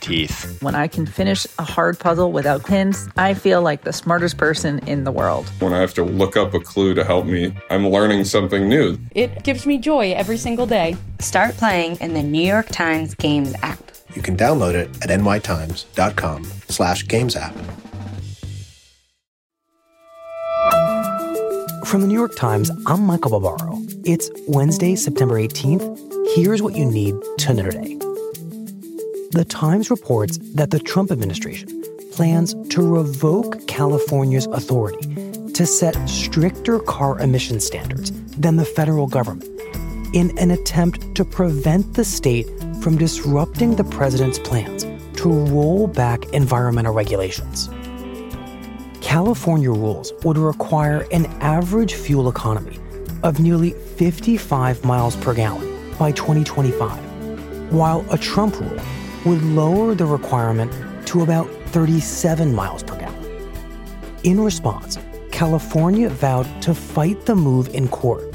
teeth. When I can finish a hard puzzle without hints, I feel like the smartest person in the world. When I have to look up a clue to help me, I'm learning something new. It gives me joy every single day. Start playing in the New York Times Games app. You can download it at nytimes.com slash games app. From the New York Times, I'm Michael Barbaro. It's Wednesday, September 18th. Here's what you need to know today. The Times reports that the Trump administration plans to revoke California's authority to set stricter car emission standards than the federal government in an attempt to prevent the state from disrupting the president's plans to roll back environmental regulations. California rules would require an average fuel economy of nearly 55 miles per gallon by 2025, while a Trump rule would lower the requirement to about 37 miles per gallon. In response, California vowed to fight the move in court,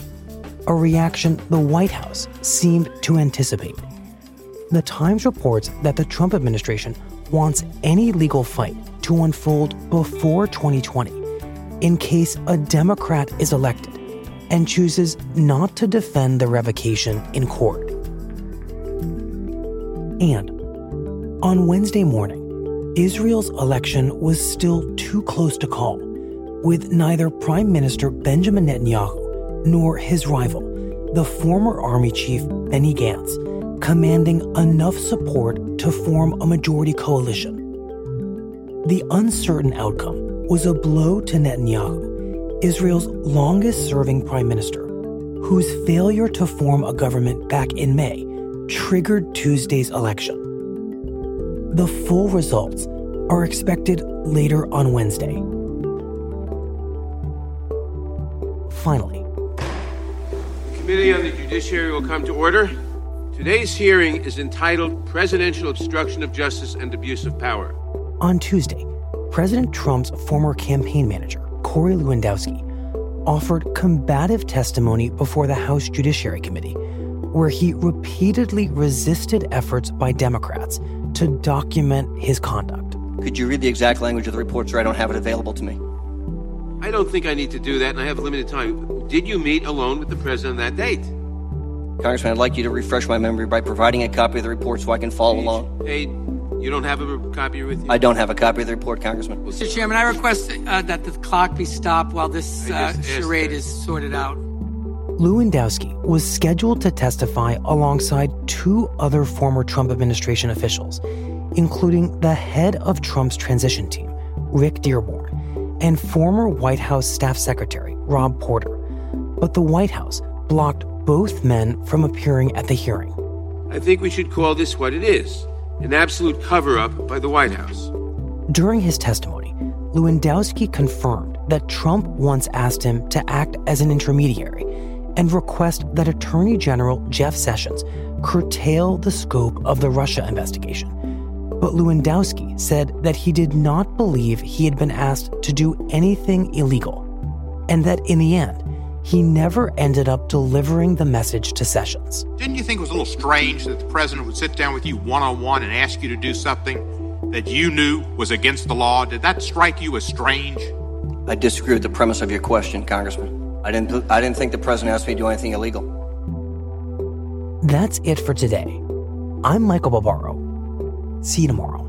a reaction the White House seemed to anticipate. The Times reports that the Trump administration wants any legal fight to unfold before 2020 in case a Democrat is elected and chooses not to defend the revocation in court. And on Wednesday morning, Israel's election was still too close to call, with neither Prime Minister Benjamin Netanyahu nor his rival, the former army chief Benny Gantz, commanding enough support to form a majority coalition. The uncertain outcome was a blow to Netanyahu, Israel's longest serving prime minister, whose failure to form a government back in May triggered Tuesday's election. The full results are expected later on Wednesday. Finally, the Committee on the Judiciary will come to order. Today's hearing is entitled Presidential Obstruction of Justice and Abuse of Power. On Tuesday, President Trump's former campaign manager, Corey Lewandowski, offered combative testimony before the House Judiciary Committee, where he repeatedly resisted efforts by Democrats to document his conduct. Could you read the exact language of the report, sir? I don't have it available to me. I don't think I need to do that, and I have limited time. Did you meet alone with the president on that date? Congressman, I'd like you to refresh my memory by providing a copy of the report so I can follow Page along. Eight. You don't have a copy with you? I don't have a copy of the report, Congressman. Mr. Chairman, I request uh, that the clock be stopped while this uh, charade is sorted out. Lewandowski was scheduled to testify alongside two other former Trump administration officials, including the head of Trump's transition team, Rick Dearborn, and former White House staff secretary, Rob Porter. But the White House blocked both men from appearing at the hearing. I think we should call this what it is an absolute cover up by the White House. During his testimony, Lewandowski confirmed that Trump once asked him to act as an intermediary and request that Attorney General Jeff Sessions curtail the scope of the Russia investigation. But Lewandowski said that he did not believe he had been asked to do anything illegal, and that in the end, he never ended up delivering the message to Sessions. Didn't you think it was a little strange that the president would sit down with you one on one and ask you to do something that you knew was against the law? Did that strike you as strange? I disagree with the premise of your question, Congressman. I didn't. I didn't think the president asked me to do anything illegal. That's it for today. I'm Michael Barbaro. See you tomorrow.